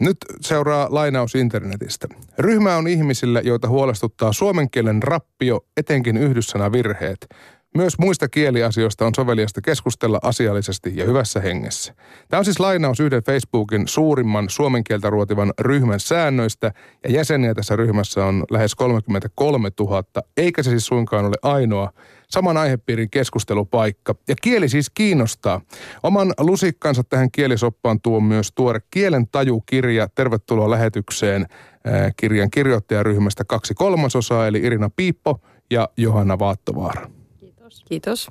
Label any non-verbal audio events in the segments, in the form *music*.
Nyt seuraa lainaus internetistä. Ryhmä on ihmisille, joita huolestuttaa suomen kielen rappio, etenkin yhdyssanavirheet. Myös muista kieliasioista on soveliasta keskustella asiallisesti ja hyvässä hengessä. Tämä on siis lainaus yhden Facebookin suurimman suomen kieltä ruotivan ryhmän säännöistä, ja jäseniä tässä ryhmässä on lähes 33 000, eikä se siis suinkaan ole ainoa saman aihepiirin keskustelupaikka. Ja kieli siis kiinnostaa. Oman lusikkansa tähän kielisoppaan tuo myös tuore Kielen taju-kirja. Tervetuloa lähetykseen kirjan kirjoittajaryhmästä kaksi kolmasosaa, eli Irina Piippo ja Johanna Vaattovaara. Kiitos. Kiitos.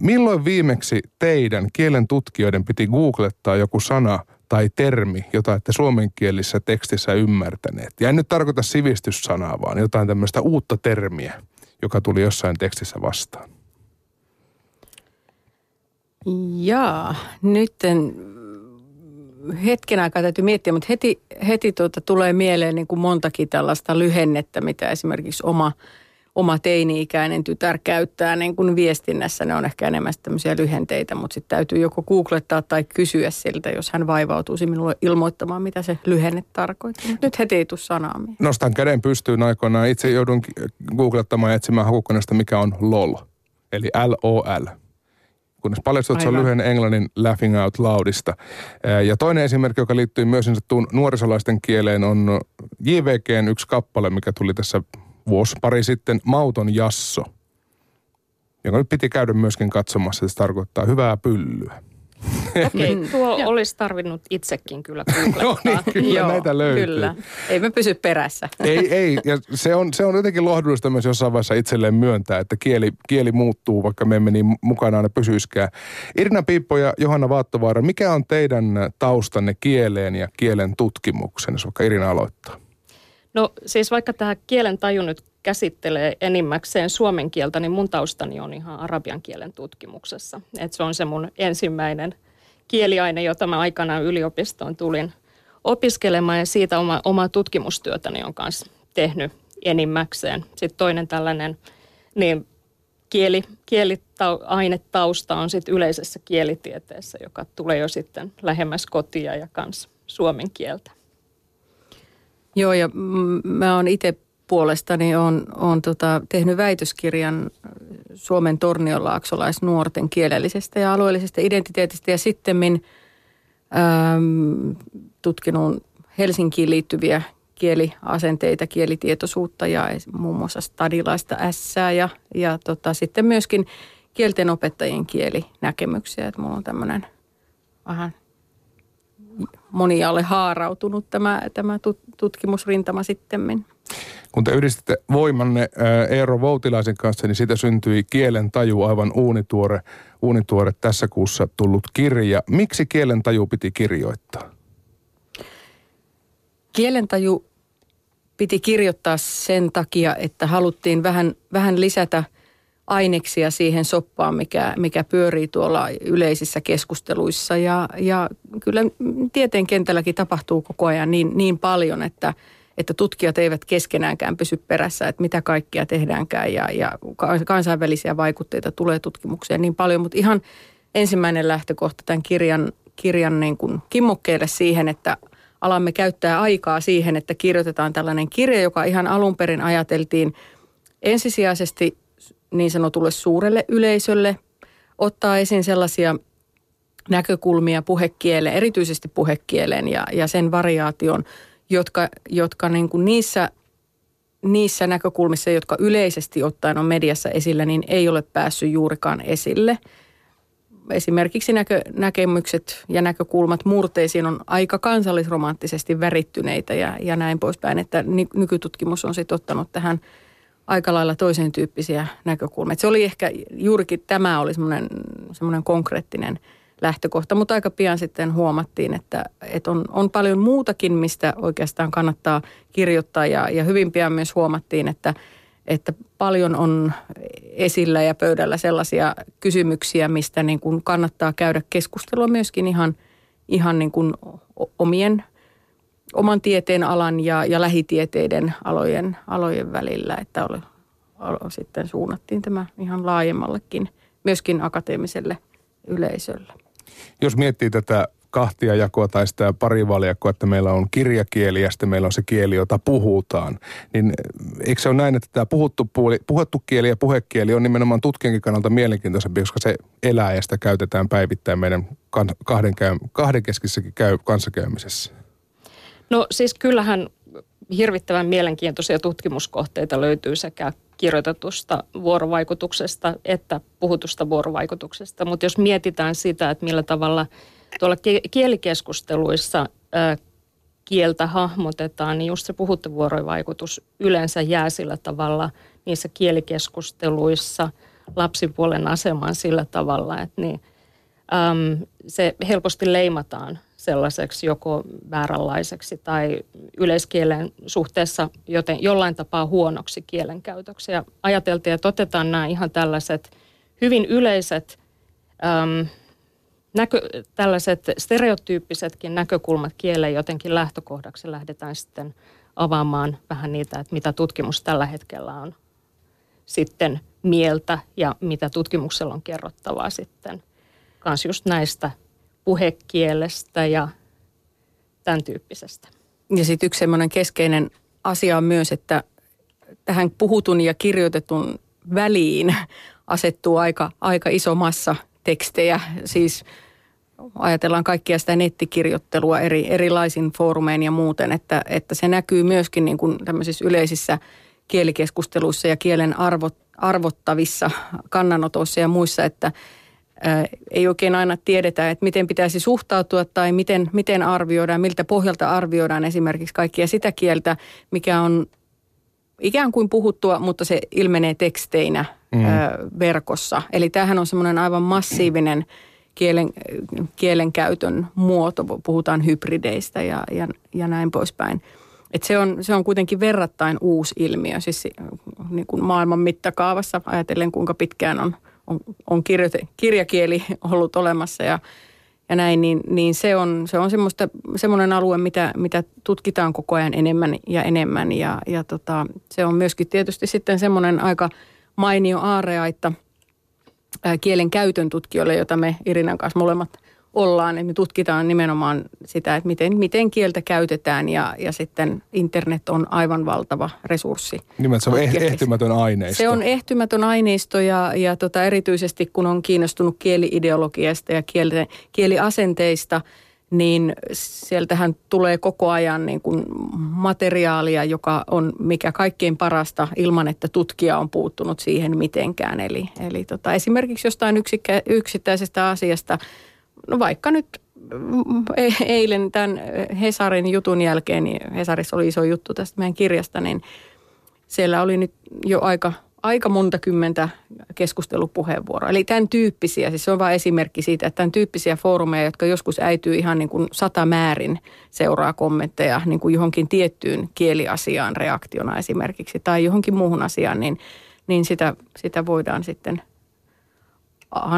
Milloin viimeksi teidän kielen tutkijoiden piti googlettaa joku sana tai termi, jota ette suomenkielisessä tekstissä ymmärtäneet? Ja en nyt tarkoita sivistyssanaa, vaan jotain tämmöistä uutta termiä, joka tuli jossain tekstissä vastaan. Jaa, nyt hetken aikaa täytyy miettiä, mutta heti, heti tuota tulee mieleen niin kuin montakin tällaista lyhennettä, mitä esimerkiksi oma – oma teini-ikäinen tytär käyttää niin kuin viestinnässä. Ne on ehkä enemmän tämmöisiä lyhenteitä, mutta sitten täytyy joko googlettaa tai kysyä siltä, jos hän vaivautuisi minulle ilmoittamaan, mitä se lyhenne tarkoittaa. Nyt heti ei tule sanaa. Nostan käden pystyyn aikoinaan. Itse joudun googlettamaan ja etsimään hakukoneesta, mikä on LOL, eli L-O-L kunnes paljastui, että se on lyhyen englannin laughing out loudista. Ja toinen esimerkki, joka liittyy myös nuorisolaisten kieleen, on JVGn yksi kappale, mikä tuli tässä vuosi pari sitten Mauton Jasso, jonka nyt piti käydä myöskin katsomassa, että se tarkoittaa hyvää pyllyä. Okei, okay, *laughs* tuo olisi tarvinnut itsekin kyllä *laughs* no niin, kyllä Joo, näitä löytyy. Kyllä. Ei me pysy perässä. ei, *laughs* ei. Ja se on, se on jotenkin lohdullista myös jossain vaiheessa itselleen myöntää, että kieli, kieli muuttuu, vaikka me emme niin mukana aina pysyiskään. Irina Piippo ja Johanna Vaattovaara, mikä on teidän taustanne kieleen ja kielen tutkimukseen, jos vaikka Irina aloittaa? No siis vaikka tämä kielen taju nyt käsittelee enimmäkseen suomen kieltä, niin mun taustani on ihan arabian kielen tutkimuksessa. Et se on se mun ensimmäinen kieliaine, jota mä aikanaan yliopistoon tulin opiskelemaan ja siitä oma, oma tutkimustyötäni on kanssa tehnyt enimmäkseen. Sitten toinen tällainen niin kieli, kieliainetausta on sitten yleisessä kielitieteessä, joka tulee jo sitten lähemmäs kotia ja kans suomen kieltä. Joo, ja mä oon itse puolestani on, on tota, tehnyt väitöskirjan Suomen torniolaaksolaisnuorten kielellisestä ja alueellisesta identiteetistä ja sitten ähm, tutkinut Helsinkiin liittyviä kieliasenteita, kielitietoisuutta ja muun muassa stadilaista ässää ja, ja tota, sitten myöskin kielten opettajien kielinäkemyksiä. Että mulla on tämmöinen vähän monialle haarautunut tämä, tämä tutkimusrintama sitten. Kun te yhdistitte voimanne Eero Voutilaisen kanssa, niin siitä syntyi Kielen taju aivan uunituore, uunituore tässä kuussa tullut kirja. Miksi Kielen taju piti kirjoittaa? Kielen taju piti kirjoittaa sen takia, että haluttiin vähän, vähän lisätä – aineksia siihen soppaan, mikä, mikä pyörii tuolla yleisissä keskusteluissa. Ja, ja kyllä tieteen kentälläkin tapahtuu koko ajan niin, niin paljon, että, että tutkijat eivät keskenäänkään pysy perässä, että mitä kaikkea tehdäänkään. Ja, ja kansainvälisiä vaikutteita tulee tutkimukseen niin paljon, mutta ihan ensimmäinen lähtökohta tämän kirjan, kirjan niin kuin kimmokkeelle siihen, että alamme käyttää aikaa siihen, että kirjoitetaan tällainen kirja, joka ihan alun perin ajateltiin ensisijaisesti niin sanotulle suurelle yleisölle, ottaa esiin sellaisia näkökulmia puhekieleen, erityisesti puhekieleen ja, ja sen variaation, jotka, jotka niin kuin niissä, niissä näkökulmissa, jotka yleisesti ottaen on mediassa esillä, niin ei ole päässyt juurikaan esille. Esimerkiksi näkö, näkemykset ja näkökulmat murteisiin on aika kansallisromanttisesti värittyneitä ja, ja näin poispäin, että nykytutkimus on sitten ottanut tähän – aika lailla toisen tyyppisiä näkökulmia. se oli ehkä juurikin tämä oli semmoinen, semmoinen konkreettinen lähtökohta, mutta aika pian sitten huomattiin, että, että on, on paljon muutakin, mistä oikeastaan kannattaa kirjoittaa ja, ja hyvin pian myös huomattiin, että, että paljon on esillä ja pöydällä sellaisia kysymyksiä, mistä niin kuin kannattaa käydä keskustelua myöskin ihan, ihan niin kuin omien oman tieteen alan ja, ja lähitieteiden alojen, alojen välillä, että oli, sitten suunnattiin tämä ihan laajemmallekin, myöskin akateemiselle yleisölle. Jos miettii tätä kahtia jakoa tai sitä parivaljakoa, että meillä on kirjakieli ja sitten meillä on se kieli, jota puhutaan. Niin eikö se ole näin, että tämä puhuttu, puoli, puhuttu kieli ja puhekieli on nimenomaan tutkijankin kannalta mielenkiintoisempi, koska se elää ja sitä käytetään päivittäin meidän kahden, kahdenkeskissäkin käy, kanssakäymisessä? No siis kyllähän hirvittävän mielenkiintoisia tutkimuskohteita löytyy sekä kirjoitetusta vuorovaikutuksesta että puhutusta vuorovaikutuksesta. Mutta jos mietitään sitä, että millä tavalla tuolla kielikeskusteluissa kieltä hahmotetaan, niin just se puhuttu vuorovaikutus yleensä jää sillä tavalla niissä kielikeskusteluissa lapsipuolen asemaan sillä tavalla, että niin, äm, se helposti leimataan sellaiseksi joko vääränlaiseksi tai yleiskielen suhteessa joten jollain tapaa huonoksi kielenkäytöksi. Ja ajateltiin, että otetaan nämä ihan tällaiset hyvin yleiset, äm, näkö, tällaiset stereotyyppisetkin näkökulmat kieleen jotenkin lähtökohdaksi lähdetään sitten avaamaan vähän niitä, että mitä tutkimus tällä hetkellä on sitten mieltä ja mitä tutkimuksella on kerrottavaa sitten kans just näistä puhekielestä ja tämän tyyppisestä. Ja sitten yksi semmoinen keskeinen asia on myös, että tähän puhutun ja kirjoitetun väliin asettuu aika, aika iso massa tekstejä. Siis ajatellaan kaikkia sitä nettikirjoittelua eri, erilaisin foorumein ja muuten, että, että se näkyy myöskin niin kuin tämmöisissä yleisissä kielikeskusteluissa ja kielen arvot, arvottavissa kannanotoissa ja muissa, että – ei oikein aina tiedetä, että miten pitäisi suhtautua tai miten, miten arvioidaan, miltä pohjalta arvioidaan esimerkiksi kaikkia sitä kieltä, mikä on ikään kuin puhuttua, mutta se ilmenee teksteinä mm. verkossa. Eli tämähän on semmoinen aivan massiivinen kielen, kielenkäytön muoto, puhutaan hybrideistä ja, ja, ja näin poispäin. Et se, on, se on kuitenkin verrattain uusi ilmiö, siis niin kuin maailman mittakaavassa ajatellen kuinka pitkään on – on, on kirjoite, kirjakieli ollut olemassa ja, ja näin, niin, niin se on, se on semmoista, semmoinen alue, mitä, mitä tutkitaan koko ajan enemmän ja enemmän. Ja, ja tota, se on myöskin tietysti sitten semmoinen aika mainio aareaita kielen käytön tutkijoille, jota me Irinan kanssa molemmat – ollaan, että me tutkitaan nimenomaan sitä, että miten, miten kieltä käytetään ja, ja sitten internet on aivan valtava resurssi. Nimenomaan se on eh, ehtymätön aineisto. Se on ehtymätön aineisto ja, ja tota, erityisesti kun on kiinnostunut kieliideologiasta ja kieli, kieliasenteista, niin sieltähän tulee koko ajan niin kuin materiaalia, joka on mikä kaikkein parasta ilman, että tutkija on puuttunut siihen mitenkään. Eli, eli tota, esimerkiksi jostain yksittäisestä asiasta – no vaikka nyt mm, e-, eilen tämän Hesarin jutun jälkeen, niin Hesarissa oli iso juttu tästä meidän kirjasta, niin siellä oli nyt jo aika, aika monta kymmentä keskustelupuheenvuoroa. Eli tämän tyyppisiä, siis se on vain esimerkki siitä, että tämän tyyppisiä foorumeja, jotka joskus äityy ihan niin kuin sata määrin seuraa kommentteja niin kuin johonkin tiettyyn kieliasiaan reaktiona esimerkiksi tai johonkin muuhun asiaan, niin, niin sitä, sitä voidaan sitten –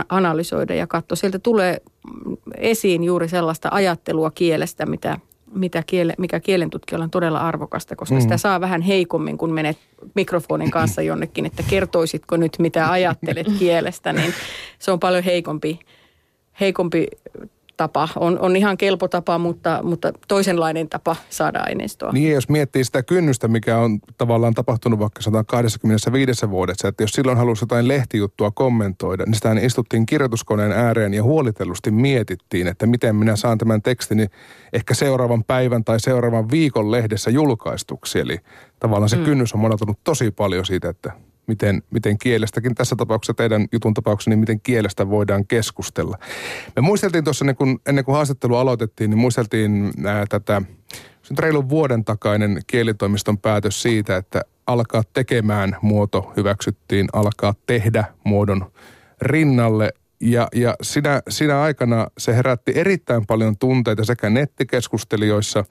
analysoida ja katsoa. Sieltä tulee esiin juuri sellaista ajattelua kielestä, mitä, mitä kiele, mikä kielentutkijoilla on todella arvokasta, koska mm. sitä saa vähän heikommin, kun menet mikrofonin kanssa jonnekin, että kertoisitko nyt, mitä ajattelet kielestä, niin se on paljon heikompi, heikompi tapa. On, on ihan kelpo tapa, mutta, mutta toisenlainen tapa saada aineistoa. Niin, jos miettii sitä kynnystä, mikä on tavallaan tapahtunut vaikka 125 vuodessa, että jos silloin halusi jotain lehtijuttua kommentoida, niin sitä istuttiin kirjoituskoneen ääreen ja huolitellusti mietittiin, että miten minä saan tämän tekstini ehkä seuraavan päivän tai seuraavan viikon lehdessä julkaistuksi. Eli tavallaan se mm. kynnys on monotunut tosi paljon siitä, että miten, miten kielestäkin tässä tapauksessa, teidän jutun tapauksessa, niin miten kielestä voidaan keskustella. Me muisteltiin tuossa, niin kun, ennen kuin haastattelu aloitettiin, niin muisteltiin ää, tätä, reilun vuoden takainen kielitoimiston päätös siitä, että alkaa tekemään muoto hyväksyttiin, alkaa tehdä muodon rinnalle. Ja, ja sinä, sinä aikana se herätti erittäin paljon tunteita sekä nettikeskustelijoissa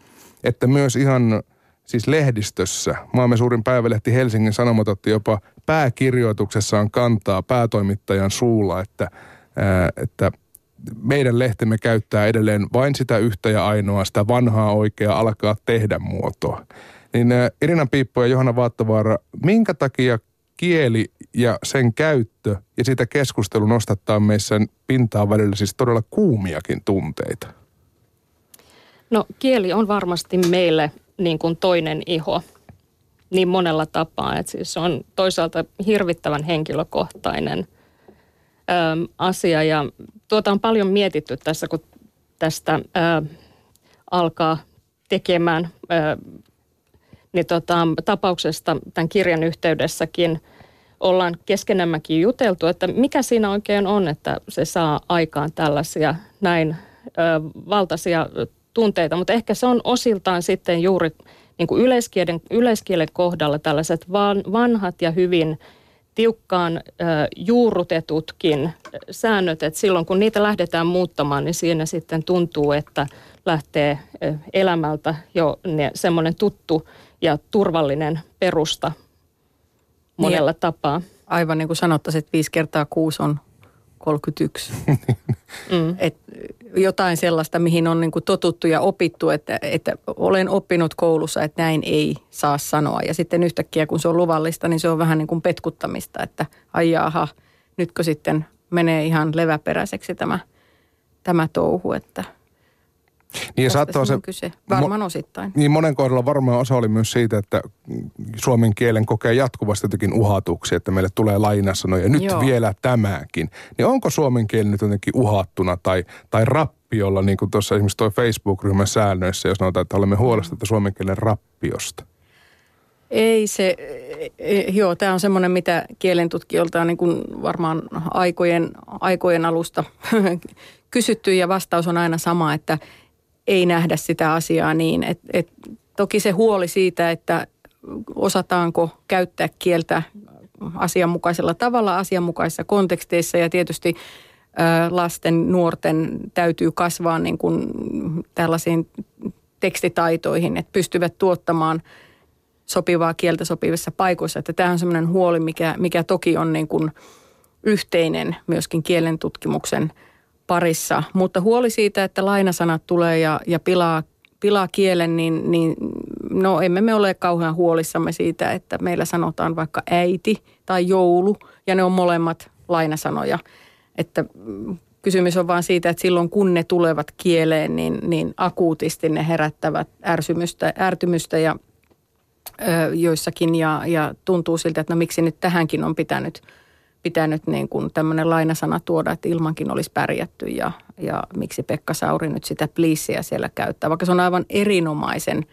että myös ihan siis lehdistössä. Maamme suurin päivälehti Helsingin Sanomat otti jopa pääkirjoituksessaan kantaa päätoimittajan suulla, että, ää, että meidän lehtemme käyttää edelleen vain sitä yhtä ja ainoa, sitä vanhaa oikeaa alkaa tehdä muotoa. Niin ää, Irina Piippo ja Johanna Vaattavaara, minkä takia kieli ja sen käyttö ja sitä keskustelu nostattaa meissä pintaan välillä siis todella kuumiakin tunteita? No kieli on varmasti meille niin kuin toinen iho niin monella tapaa. Että siis se on toisaalta hirvittävän henkilökohtainen ö, asia ja tuota on paljon mietitty tässä, kun tästä ö, alkaa tekemään ö, niin tota, tapauksesta tämän kirjan yhteydessäkin ollaan keskenämmekin juteltu, että mikä siinä oikein on, että se saa aikaan tällaisia näin ö, valtaisia tunteita, mutta ehkä se on osiltaan sitten juuri niin kuin yleiskielen, yleiskielen kohdalla tällaiset van, vanhat ja hyvin tiukkaan ö, juurrutetutkin säännöt, että silloin kun niitä lähdetään muuttamaan, niin siinä sitten tuntuu, että lähtee elämältä jo semmoinen tuttu ja turvallinen perusta monella niin, tapaa. Aivan niin kuin sanottaisiin, että viisi kertaa kuusi on 31. *laughs* mm. Et jotain sellaista, mihin on niin kuin totuttu ja opittu, että, että olen oppinut koulussa, että näin ei saa sanoa. Ja sitten yhtäkkiä, kun se on luvallista, niin se on vähän niin kuin petkuttamista, että ai jaha, nytkö sitten menee ihan leväperäiseksi tämä, tämä touhu, että – niin ja saattaa se, kyse. Varmaan mo, osittain. Niin monen kohdalla varmaan osa oli myös siitä, että suomen kielen kokee jatkuvasti jotenkin uhatuksi, että meille tulee lainasanoja. Nyt Joo. vielä tämäkin. Niin onko suomen kieli nyt jotenkin uhattuna tai, tai rappiolla, niin kuin tuossa esimerkiksi tuo Facebook-ryhmän säännöissä, jos sanotaan, että olemme huolestuneita suomen kielen rappiosta? Ei se, e, joo, tämä on semmoinen, mitä kielentutkijoilta on niin kuin varmaan aikojen, aikojen alusta *laughs* kysytty ja vastaus on aina sama, että ei nähdä sitä asiaa niin. Et, et, toki se huoli siitä, että osataanko käyttää kieltä asianmukaisella tavalla asianmukaisissa konteksteissa ja tietysti lasten, nuorten täytyy kasvaa niin kuin tällaisiin tekstitaitoihin, että pystyvät tuottamaan sopivaa kieltä sopivissa paikoissa. Että tämä on sellainen huoli, mikä, mikä toki on niin kuin yhteinen myöskin kielen tutkimuksen – parissa. Mutta huoli siitä, että lainasanat tulee ja, ja pilaa, pilaa kielen, niin, niin no emme me ole kauhean huolissamme siitä, että meillä sanotaan vaikka äiti tai joulu ja ne on molemmat lainasanoja. Että kysymys on vaan siitä, että silloin kun ne tulevat kieleen, niin, niin akuutisti ne herättävät ärsymystä, ärtymystä ja ö, joissakin ja, ja tuntuu siltä, että no miksi nyt tähänkin on pitänyt – pitänyt niin kuin tämmöinen lainasana tuoda, että ilmankin olisi pärjätty ja, ja miksi Pekka Sauri nyt sitä pliissiä siellä käyttää. Vaikka se on aivan erinomaisen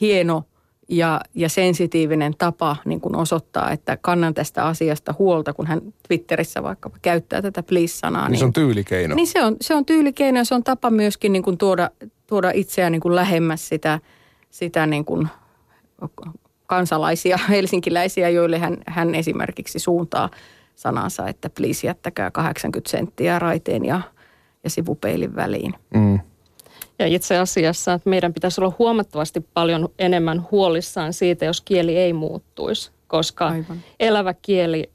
hieno ja, ja sensitiivinen tapa niin kuin osoittaa, että kannan tästä asiasta huolta, kun hän Twitterissä vaikka käyttää tätä please-sanaa. Niin, niin se on tyylikeino. Niin se on, se on tyylikeino ja se on tapa myöskin niin kuin tuoda, tuoda itseään niin kuin lähemmäs sitä, sitä niin kuin kansalaisia, *laughs* helsinkiläisiä, joille hän, hän esimerkiksi suuntaa sanansa, että please jättäkää 80 senttiä raiteen ja, ja sivupeilin väliin. Mm. Ja itse asiassa että meidän pitäisi olla huomattavasti paljon enemmän huolissaan siitä, jos kieli ei muuttuisi, koska Aivan. elävä kieli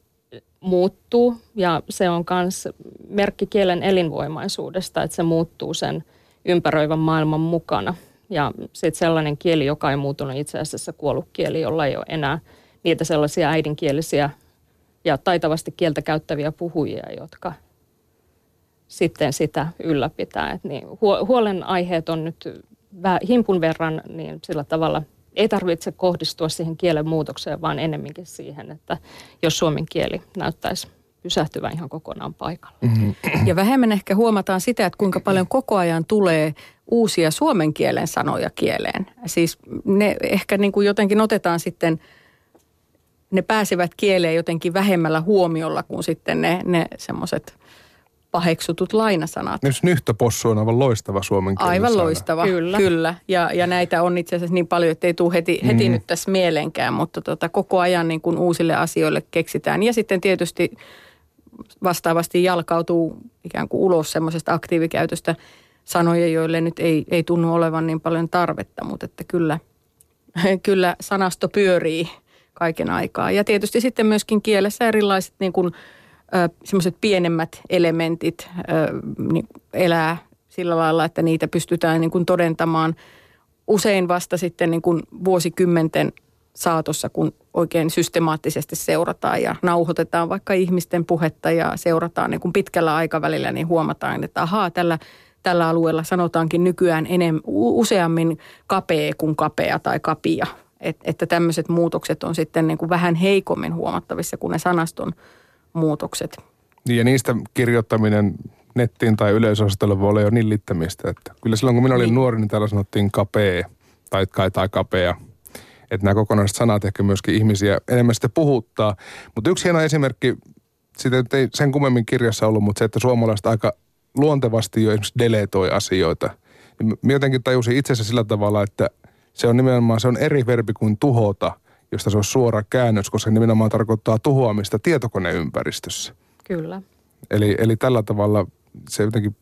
muuttuu ja se on myös merkki kielen elinvoimaisuudesta, että se muuttuu sen ympäröivän maailman mukana – ja sitten sellainen kieli, joka ei muutunut itse asiassa kuollut kieli, jolla ei ole enää niitä sellaisia äidinkielisiä ja taitavasti kieltä käyttäviä puhujia, jotka sitten sitä ylläpitää. Et niin, huolenaiheet on nyt himpun verran niin sillä tavalla ei tarvitse kohdistua siihen kielen muutokseen, vaan enemminkin siihen, että jos suomen kieli näyttäisi pysähtyvän ihan kokonaan paikalla. Mm-hmm. Ja vähemmän ehkä huomataan sitä, että kuinka paljon koko ajan tulee uusia suomen kielen sanoja kieleen. Siis ne ehkä niin kuin jotenkin otetaan sitten, ne pääsevät kieleen jotenkin vähemmällä huomiolla kuin sitten ne, ne semmoiset paheksutut lainasanat. Myös nyhtöpossu on aivan loistava suomen kielen Aivan sana. loistava, kyllä. kyllä. Ja, ja näitä on itse asiassa niin paljon, että ei tule heti, heti mm. nyt tässä mieleenkään, mutta tota, koko ajan niin kuin uusille asioille keksitään. Ja sitten tietysti vastaavasti jalkautuu ikään kuin ulos semmoisesta aktiivikäytöstä sanoja, joille nyt ei, ei tunnu olevan niin paljon tarvetta, mutta että kyllä, *laughs* kyllä sanasto pyörii kaiken aikaa. Ja tietysti sitten myöskin kielessä erilaiset niin kuin, semmoiset pienemmät elementit niin elää sillä lailla, että niitä pystytään niin kuin todentamaan usein vasta sitten niin kuin vuosikymmenten saatossa, kun oikein systemaattisesti seurataan ja nauhoitetaan vaikka ihmisten puhetta ja seurataan niin kuin pitkällä aikavälillä, niin huomataan, että ahaa, tällä, tällä alueella sanotaankin nykyään enem, useammin kapea kuin kapea tai kapia. Et, että tämmöiset muutokset on sitten niin kuin vähän heikommin huomattavissa kuin ne sanaston muutokset. Niin ja niistä kirjoittaminen nettiin tai yleisöosastolle voi olla jo nillittämistä. Että kyllä silloin kun minä olin niin. nuori, niin täällä sanottiin kapee tai, kai tai kapea. Että nämä kokonaiset sanat ehkä myöskin ihmisiä enemmän sitten puhuttaa. Mutta yksi hieno esimerkki, sitä ei sen kummemmin kirjassa ollut, mutta se, että suomalaiset aika luontevasti jo esimerkiksi deletoi asioita. Minä jotenkin tajusin itsessä sillä tavalla, että se on nimenomaan se on eri verbi kuin tuhota, josta se on suora käännös, koska se nimenomaan tarkoittaa tuhoamista tietokoneympäristössä. Kyllä. Eli, eli tällä tavalla se jotenkin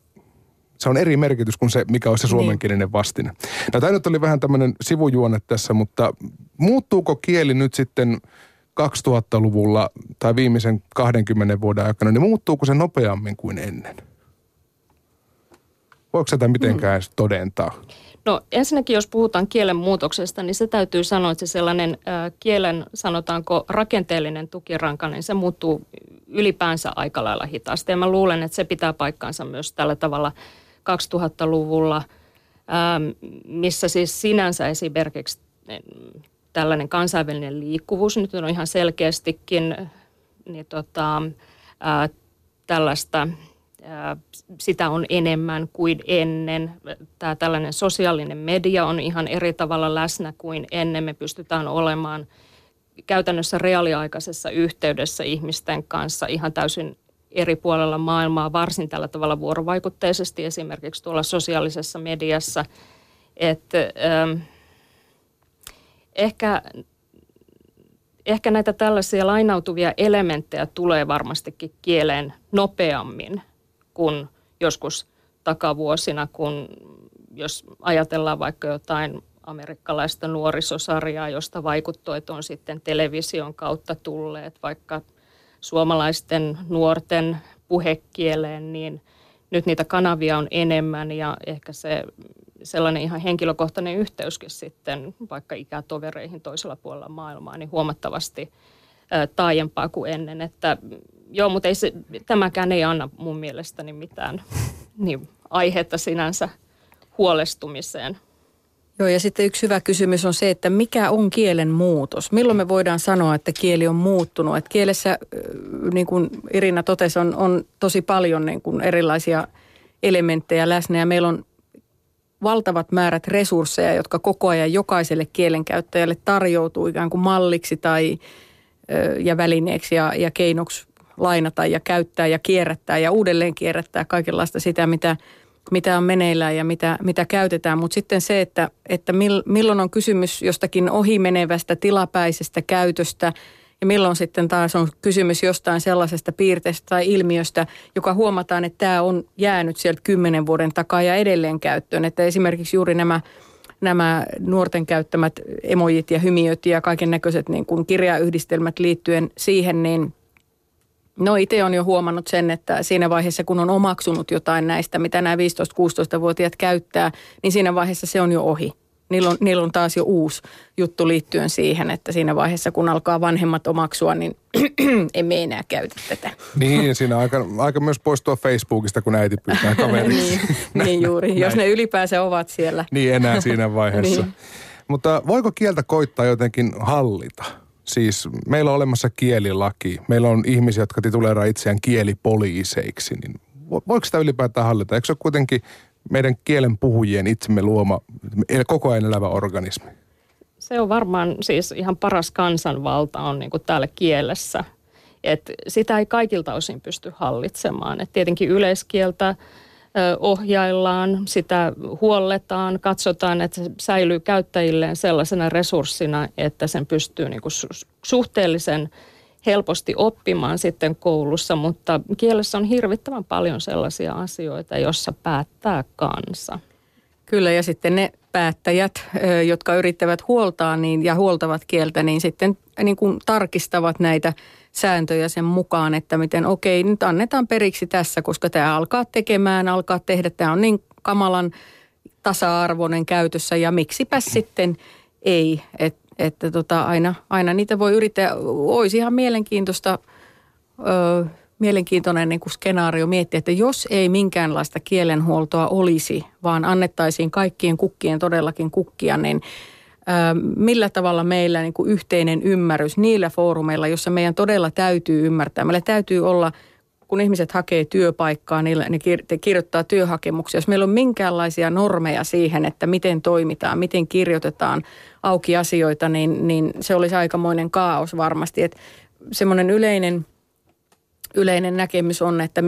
se on eri merkitys kuin se, mikä on se niin. suomenkielinen vastine. No tämä nyt oli vähän tämmöinen sivujuone tässä, mutta muuttuuko kieli nyt sitten 2000-luvulla tai viimeisen 20 vuoden aikana, niin muuttuuko se nopeammin kuin ennen? Voiko sitä mitenkään hmm. todentaa? No ensinnäkin, jos puhutaan kielen muutoksesta, niin se täytyy sanoa, että se sellainen äh, kielen, sanotaanko rakenteellinen tukiranka, niin se muuttuu ylipäänsä aika lailla hitaasti. Ja mä luulen, että se pitää paikkaansa myös tällä tavalla 2000-luvulla, ähm, missä siis sinänsä esimerkiksi tällainen kansainvälinen liikkuvuus nyt on ihan selkeästikin niin tota, ää, tällaista sitä on enemmän kuin ennen. Tämä tällainen sosiaalinen media on ihan eri tavalla läsnä kuin ennen. Me pystytään olemaan käytännössä reaaliaikaisessa yhteydessä ihmisten kanssa ihan täysin eri puolella maailmaa, varsin tällä tavalla vuorovaikutteisesti esimerkiksi tuolla sosiaalisessa mediassa. Että, ähm, ehkä, ehkä näitä tällaisia lainautuvia elementtejä tulee varmastikin kieleen nopeammin kuin joskus takavuosina, kun jos ajatellaan vaikka jotain amerikkalaista nuorisosarjaa, josta vaikuttuu, että on sitten television kautta tulleet vaikka suomalaisten nuorten puhekieleen, niin nyt niitä kanavia on enemmän ja ehkä se sellainen ihan henkilökohtainen yhteyskin sitten vaikka ikätovereihin toisella puolella maailmaa, niin huomattavasti taajempaa kuin ennen. Että joo, mutta ei se, tämäkään ei anna mun mielestäni mitään niin, aihetta sinänsä huolestumiseen. Joo, ja sitten yksi hyvä kysymys on se, että mikä on kielen muutos? Milloin me voidaan sanoa, että kieli on muuttunut? Että kielessä, niin kuin Irina totesi, on, on tosi paljon niin kuin erilaisia elementtejä läsnä ja meillä on valtavat määrät resursseja, jotka koko ajan jokaiselle kielenkäyttäjälle tarjoutuu ikään kuin malliksi tai ja välineeksi ja, ja keinoksi lainata ja käyttää ja kierrättää ja uudelleen kierrättää kaikenlaista sitä, mitä, mitä on meneillään ja mitä, mitä käytetään. Mutta sitten se, että, että milloin on kysymys jostakin ohimenevästä tilapäisestä käytöstä ja milloin sitten taas on kysymys jostain sellaisesta piirteestä tai ilmiöstä, joka huomataan, että tämä on jäänyt sieltä kymmenen vuoden takaa ja edelleen käyttöön. Että esimerkiksi juuri nämä nämä nuorten käyttämät emojit ja hymiöt ja kaiken näköiset niin kuin kirjayhdistelmät liittyen siihen, niin No itse on jo huomannut sen, että siinä vaiheessa kun on omaksunut jotain näistä, mitä nämä 15-16-vuotiaat käyttää, niin siinä vaiheessa se on jo ohi. Niillä on, niillä on taas jo uusi juttu liittyen siihen, että siinä vaiheessa kun alkaa vanhemmat omaksua, niin *clears throat* emme enää käytä tätä. Niin, siinä aika, aika myös poistua Facebookista, kun äiti pyytää *laughs* kaveriksi. niin, *laughs* niin juuri, Näin. jos ne ylipäänsä ovat siellä. Niin, enää siinä vaiheessa. *laughs* niin. Mutta voiko kieltä koittaa jotenkin hallita? Siis meillä on olemassa kielilaki. Meillä on ihmisiä, jotka tituleeraa itseään kielipoliiseiksi. Niin voiko sitä ylipäätään hallita? Eikö se ole kuitenkin meidän kielen puhujien itsemme luoma koko ajan elävä organismi? Se on varmaan siis ihan paras kansanvalta on niin täällä kielessä. Et sitä ei kaikilta osin pysty hallitsemaan. Et tietenkin yleiskieltä ohjaillaan, sitä huolletaan, katsotaan, että se säilyy käyttäjilleen sellaisena resurssina, että sen pystyy niin kuin suhteellisen helposti oppimaan sitten koulussa, mutta kielessä on hirvittävän paljon sellaisia asioita, joissa päättää kansa. Kyllä, ja sitten ne päättäjät, jotka yrittävät huoltaa niin, ja huoltavat kieltä, niin sitten niin kuin tarkistavat näitä sääntöjä sen mukaan, että miten okei, nyt annetaan periksi tässä, koska tämä alkaa tekemään, alkaa tehdä, tämä on niin kamalan tasa-arvoinen käytössä ja miksipä sitten ei, Et, että tota, aina, aina niitä voi yrittää. Olisi ihan mielenkiintoista ö, mielenkiintoinen niin kuin skenaario miettiä, että jos ei minkäänlaista kielenhuoltoa olisi, vaan annettaisiin kaikkien kukkien todellakin kukkia, niin millä tavalla meillä niin kuin yhteinen ymmärrys niillä foorumeilla, jossa meidän todella täytyy ymmärtää. Meillä täytyy olla, kun ihmiset hakee työpaikkaa, niin ne kirjoittaa työhakemuksia. Jos meillä on minkäänlaisia normeja siihen, että miten toimitaan, miten kirjoitetaan auki asioita, niin, niin se olisi aikamoinen kaos varmasti. Että semmoinen yleinen, yleinen näkemys on, että,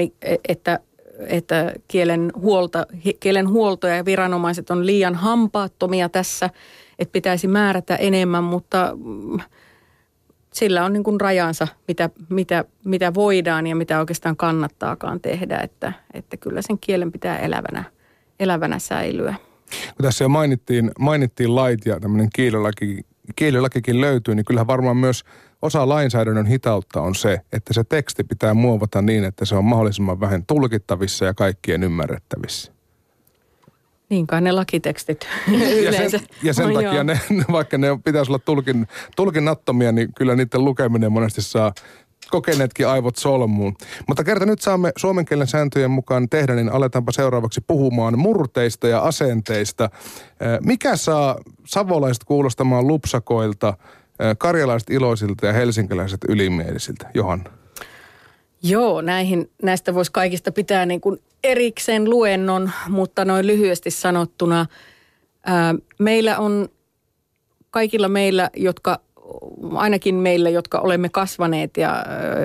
että että kielen, huolta, kielen huolto ja viranomaiset on liian hampaattomia tässä, että pitäisi määrätä enemmän, mutta mm, sillä on niin kuin rajansa, mitä, mitä, mitä voidaan ja mitä oikeastaan kannattaakaan tehdä, että, että kyllä sen kielen pitää elävänä, elävänä säilyä. Kun tässä jo mainittiin, mainittiin lait ja tämmöinen kielilaki, kielilakikin löytyy, niin kyllähän varmaan myös osa lainsäädännön hitautta on se, että se teksti pitää muovata niin, että se on mahdollisimman vähän tulkittavissa ja kaikkien ymmärrettävissä. Niin kai ne lakitekstit. *laughs* Ja sen, ja sen no, takia ne, *laughs* vaikka ne pitäisi olla tulkin, tulkinnattomia, niin kyllä niiden lukeminen monesti saa kokeneetkin aivot solmuun. Mutta kerta nyt saamme suomen kielen sääntöjen mukaan tehdä, niin aletaanpa seuraavaksi puhumaan murteista ja asenteista. Mikä saa savolaiset kuulostamaan lupsakoilta, karjalaiset iloisilta ja helsinkiläiset ylimielisiltä? Johanna. Joo, näihin, näistä voisi kaikista pitää niin kuin erikseen luennon, mutta noin lyhyesti sanottuna ää, meillä on kaikilla meillä, jotka ainakin meillä, jotka olemme kasvaneet ja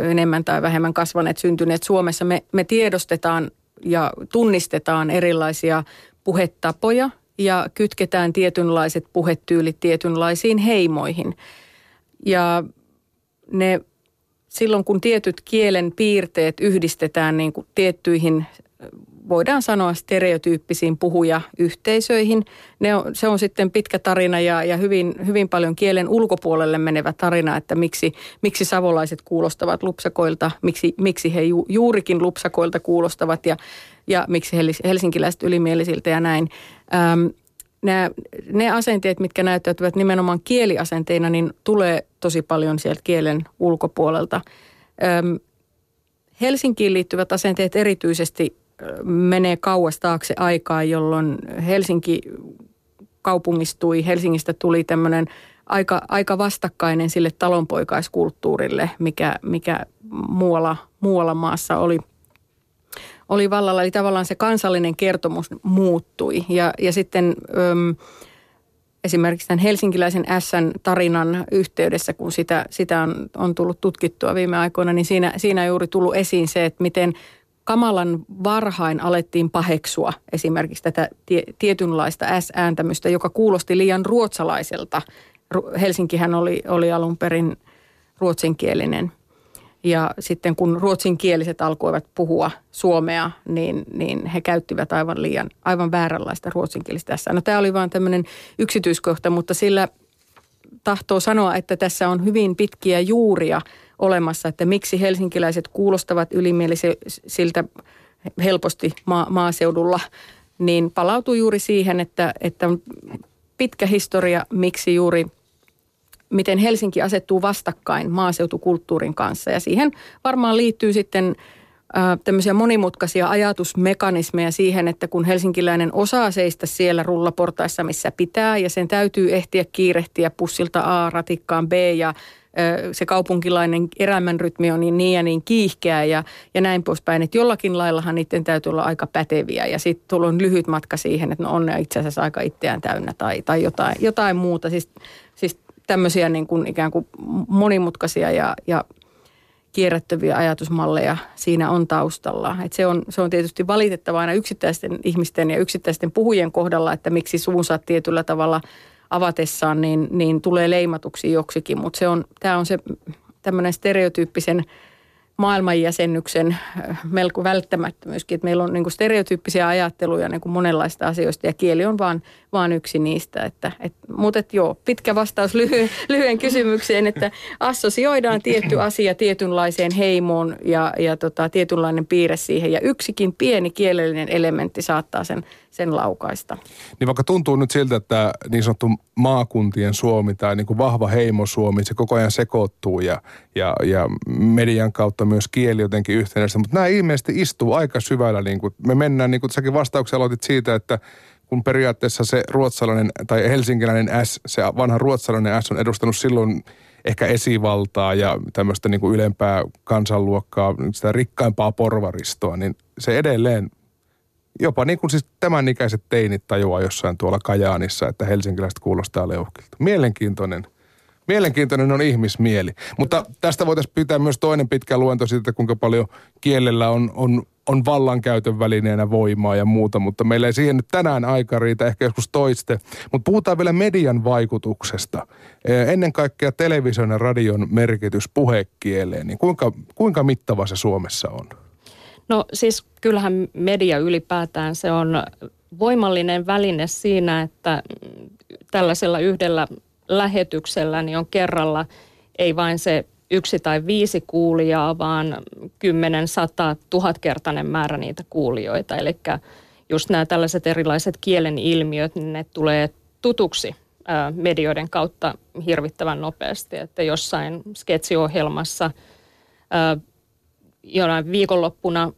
enemmän tai vähemmän kasvaneet, syntyneet Suomessa, me, me tiedostetaan ja tunnistetaan erilaisia puhetapoja ja kytketään tietynlaiset puhetyylit tietynlaisiin heimoihin. Ja ne silloin kun tietyt kielen piirteet yhdistetään niin kuin tiettyihin voidaan sanoa stereotyyppisiin puhujayhteisöihin. Ne on, se on sitten pitkä tarina ja, ja hyvin, hyvin paljon kielen ulkopuolelle menevä tarina, että miksi, miksi savolaiset kuulostavat lupsakoilta, miksi, miksi he ju, juurikin lupsakoilta kuulostavat ja, ja miksi helsinkiläiset ylimielisiltä ja näin. Ähm, nämä, ne asenteet, mitkä näyttäytyvät nimenomaan kieliasenteina, niin tulee tosi paljon sieltä kielen ulkopuolelta. Öm, Helsinkiin liittyvät asenteet erityisesti menee kauas taakse aikaa, jolloin Helsinki kaupungistui, Helsingistä tuli tämmöinen aika, aika vastakkainen sille talonpoikaiskulttuurille, mikä, mikä muualla, muualla maassa oli – oli vallalla. Eli tavallaan se kansallinen kertomus muuttui. Ja, ja sitten öm, esimerkiksi tämän helsinkiläisen Sn tarinan yhteydessä, kun sitä, sitä on, on tullut tutkittua viime aikoina, niin siinä, siinä juuri tullut esiin se, että miten kamalan varhain alettiin paheksua esimerkiksi tätä tie, tietynlaista S-ääntämystä, joka kuulosti liian ruotsalaiselta. Helsinkihän oli, oli alun perin ruotsinkielinen – ja sitten kun ruotsinkieliset alkoivat puhua suomea, niin, niin he käyttivät aivan liian, aivan vääränlaista ruotsinkielistä tässä. No tämä oli vain tämmöinen yksityiskohta, mutta sillä tahtoo sanoa, että tässä on hyvin pitkiä juuria olemassa, että miksi helsinkiläiset kuulostavat ylimielisiltä helposti ma- maaseudulla, niin palautuu juuri siihen, että, että on pitkä historia, miksi juuri – miten Helsinki asettuu vastakkain maaseutukulttuurin kanssa. Ja siihen varmaan liittyy sitten tämmöisiä monimutkaisia ajatusmekanismeja siihen, että kun helsinkiläinen osaa seistä siellä rullaportaissa, missä pitää, ja sen täytyy ehtiä kiirehtiä pussilta A ratikkaan B, ja se kaupunkilainen elämänrytmi on niin, niin ja niin kiihkeä ja, ja näin poispäin, että jollakin laillahan niiden täytyy olla aika päteviä ja sitten on lyhyt matka siihen, että no on ne itse asiassa aika itseään täynnä tai, tai jotain, jotain muuta. Siis, siis tämmöisiä niin kuin ikään kuin monimutkaisia ja, ja kierrättäviä ajatusmalleja siinä on taustalla. Et se, on, se on tietysti valitettava aina yksittäisten ihmisten ja yksittäisten puhujien kohdalla, että miksi suunsa tietyllä tavalla avatessaan niin, niin tulee leimatuksi joksikin, mutta tämä on se tämmöinen stereotyyppisen – maailmanjäsennyksen äh, melko välttämättömyyskin, että meillä on niin kuin stereotyyppisiä ajatteluja niin kuin monenlaista asioista ja kieli on vaan, vaan yksi niistä. Että, et, mutta et joo, pitkä vastaus *laughs* lyhyen, lyhyen kysymykseen, että assosioidaan tietty asia tietynlaiseen heimoon ja, ja tota, tietynlainen piirre siihen ja yksikin pieni kielellinen elementti saattaa sen, sen laukaista. Niin vaikka tuntuu nyt siltä, että niin sanottu maakuntien Suomi tai niin kuin vahva heimo Suomi, se koko ajan sekoittuu ja, ja, ja median kautta myös kieli jotenkin yhtenäistä, mutta nämä ilmeisesti istuu aika syvällä. Niin kuin me mennään, niin kuin säkin vastauksia aloitit siitä, että kun periaatteessa se ruotsalainen tai helsinkiläinen S, se vanha ruotsalainen S on edustanut silloin ehkä esivaltaa ja tämmöistä niin kuin ylempää kansanluokkaa, sitä rikkaimpaa porvaristoa, niin se edelleen jopa niin kuin siis tämän ikäiset teinit tajuaa jossain tuolla Kajaanissa, että helsinkiläiset kuulostaa leuhkilta. Mielenkiintoinen. Mielenkiintoinen on ihmismieli. Mutta tästä voitaisiin pitää myös toinen pitkä luento siitä, kuinka paljon kielellä on, on, on vallankäytön välineenä voimaa ja muuta, mutta meillä ei siihen nyt tänään aika riitä, ehkä joskus toiste. Mutta puhutaan vielä median vaikutuksesta. Ennen kaikkea television ja radion merkitys puhekieleen, niin kuinka, kuinka mittava se Suomessa on? No siis kyllähän media ylipäätään se on voimallinen väline siinä, että tällaisella yhdellä lähetyksellä niin on kerralla ei vain se yksi tai viisi kuulijaa, vaan kymmenen, sata, tuhatkertainen määrä niitä kuulijoita. Eli just nämä tällaiset erilaiset kielen ilmiöt, niin ne tulee tutuksi medioiden kautta hirvittävän nopeasti. Että jossain sketsiohjelmassa jonain viikonloppuna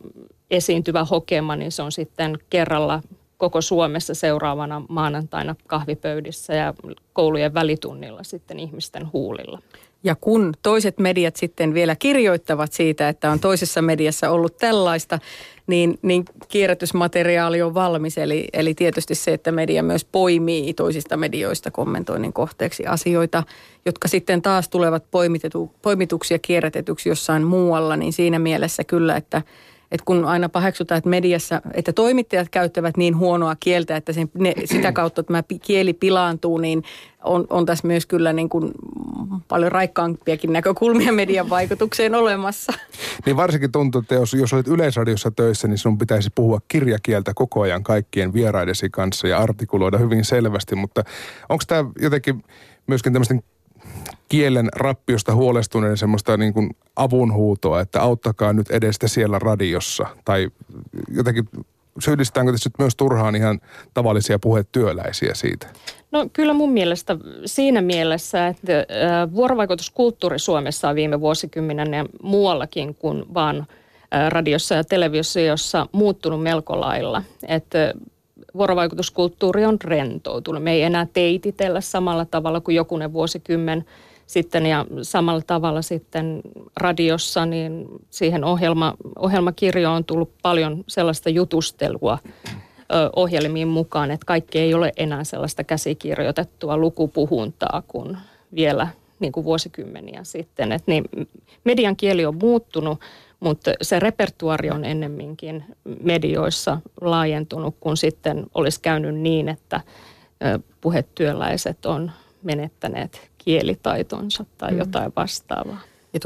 esiintyvä hokema, niin se on sitten kerralla koko Suomessa seuraavana maanantaina kahvipöydissä ja koulujen välitunnilla sitten ihmisten huulilla. Ja kun toiset mediat sitten vielä kirjoittavat siitä, että on toisessa mediassa ollut tällaista, niin, niin kierrätysmateriaali on valmis. Eli, eli tietysti se, että media myös poimii toisista medioista kommentoinnin kohteeksi asioita, jotka sitten taas tulevat poimituksi ja kierrätetyksi jossain muualla, niin siinä mielessä kyllä, että – että kun aina paheksutaan, että mediassa, että toimittajat käyttävät niin huonoa kieltä, että sen, ne, sitä kautta tämä kieli pilaantuu, niin on, on tässä myös kyllä niin kuin paljon raikkaampiakin näkökulmia median vaikutukseen olemassa. Niin varsinkin tuntuu, että jos, jos olet yleisradiossa töissä, niin sinun pitäisi puhua kirjakieltä koko ajan kaikkien vieraidesi kanssa ja artikuloida hyvin selvästi, mutta onko tämä jotenkin myöskin tämmöisten kielen rappiosta huolestuneiden semmoista niin kuin avunhuutoa, että auttakaa nyt edestä siellä radiossa. Tai jotenkin syyllistäänkö tässä nyt myös turhaan ihan tavallisia puhetyöläisiä siitä? No kyllä mun mielestä siinä mielessä, että vuorovaikutuskulttuuri Suomessa on viime vuosikymmenen ja muuallakin kuin vaan radiossa ja televisiossa, muuttunut melko lailla. Että vuorovaikutuskulttuuri on rentoutunut. Me ei enää teititellä samalla tavalla kuin jokunen vuosikymmen sitten ja samalla tavalla sitten radiossa, niin siihen ohjelma, ohjelmakirjoon on tullut paljon sellaista jutustelua ohjelmiin mukaan, että kaikki ei ole enää sellaista käsikirjoitettua lukupuhuntaa kuin vielä niin kuin vuosikymmeniä sitten. Et niin, median kieli on muuttunut, mutta se repertuari on ennemminkin medioissa laajentunut, kun sitten olisi käynyt niin, että puhetyöläiset on menettäneet kielitaitonsa tai mm. jotain vastaavaa. Ja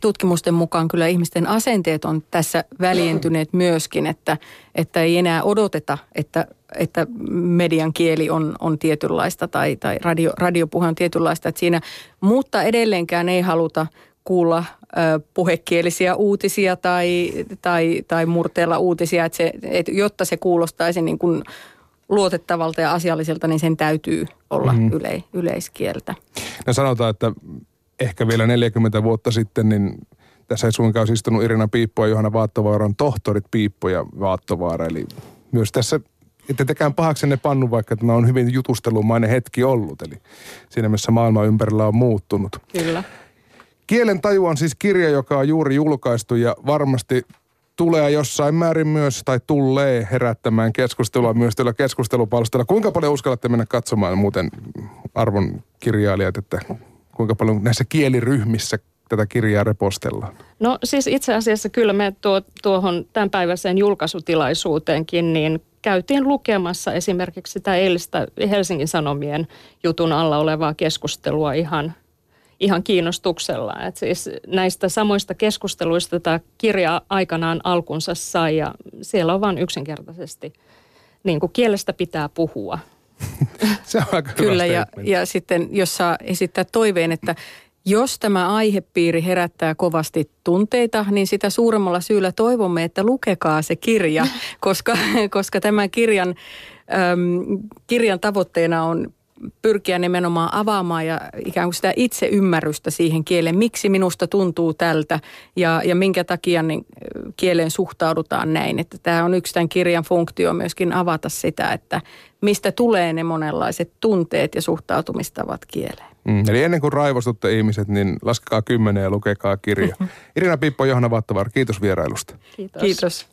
tutkimusten mukaan kyllä ihmisten asenteet on tässä väljentyneet *clears throat* myöskin, että, että ei enää odoteta, että, että median kieli on, on tietynlaista tai, tai radio, radiopuhe on tietynlaista. Että siinä, mutta edelleenkään ei haluta kuulla puhekielisiä uutisia tai, tai, tai murteella uutisia, että se, että jotta se kuulostaisi niin kuin luotettavalta ja asialliselta, niin sen täytyy olla mm. yle, yleiskieltä. No sanotaan, että ehkä vielä 40 vuotta sitten, niin tässä ei suinkaan olisi istunut Irina Piippo ja Johanna Vaattovaaran tohtorit Piippo ja Vaattovaara. Eli myös tässä ette tekään pahaksenne pannu, vaikka tämä on hyvin jutustelumainen hetki ollut. Eli siinä missä maailma ympärillä on muuttunut. Kyllä. Kielen taju on siis kirja, joka on juuri julkaistu ja varmasti tulee jossain määrin myös, tai tulee herättämään keskustelua myös tällä keskustelupalstalla. Kuinka paljon uskallatte mennä katsomaan muuten arvon kirjailijat, että kuinka paljon näissä kieliryhmissä tätä kirjaa repostellaan? No siis itse asiassa kyllä me tuo, tuohon tämänpäiväiseen julkaisutilaisuuteenkin niin käytiin lukemassa esimerkiksi sitä eilistä Helsingin Sanomien jutun alla olevaa keskustelua ihan ihan kiinnostuksella. Et siis näistä samoista keskusteluista tämä kirja aikanaan alkunsa sai ja siellä on vain yksinkertaisesti, niin kuin kielestä pitää puhua. *laughs* Se on aika Kyllä ja, ja sitten jos saa esittää toiveen, että jos tämä aihepiiri herättää kovasti tunteita, niin sitä suuremmalla syyllä toivomme, että lukekaa se kirja, *laughs* koska, koska tämän kirjan kirjan tavoitteena on pyrkiä nimenomaan avaamaan ja ikään kuin sitä itseymmärrystä siihen kieleen, miksi minusta tuntuu tältä ja, ja minkä takia niin kieleen suhtaudutaan näin. Että tämä on yksi tämän kirjan funktio myöskin avata sitä, että mistä tulee ne monenlaiset tunteet ja suhtautumistavat kieleen. Mm, eli ennen kuin raivostutte ihmiset, niin laskekaa kymmenen ja lukekaa kirja. *laughs* Irina Pippo, Johanna Vattavar, kiitos vierailusta. Kiitos. kiitos.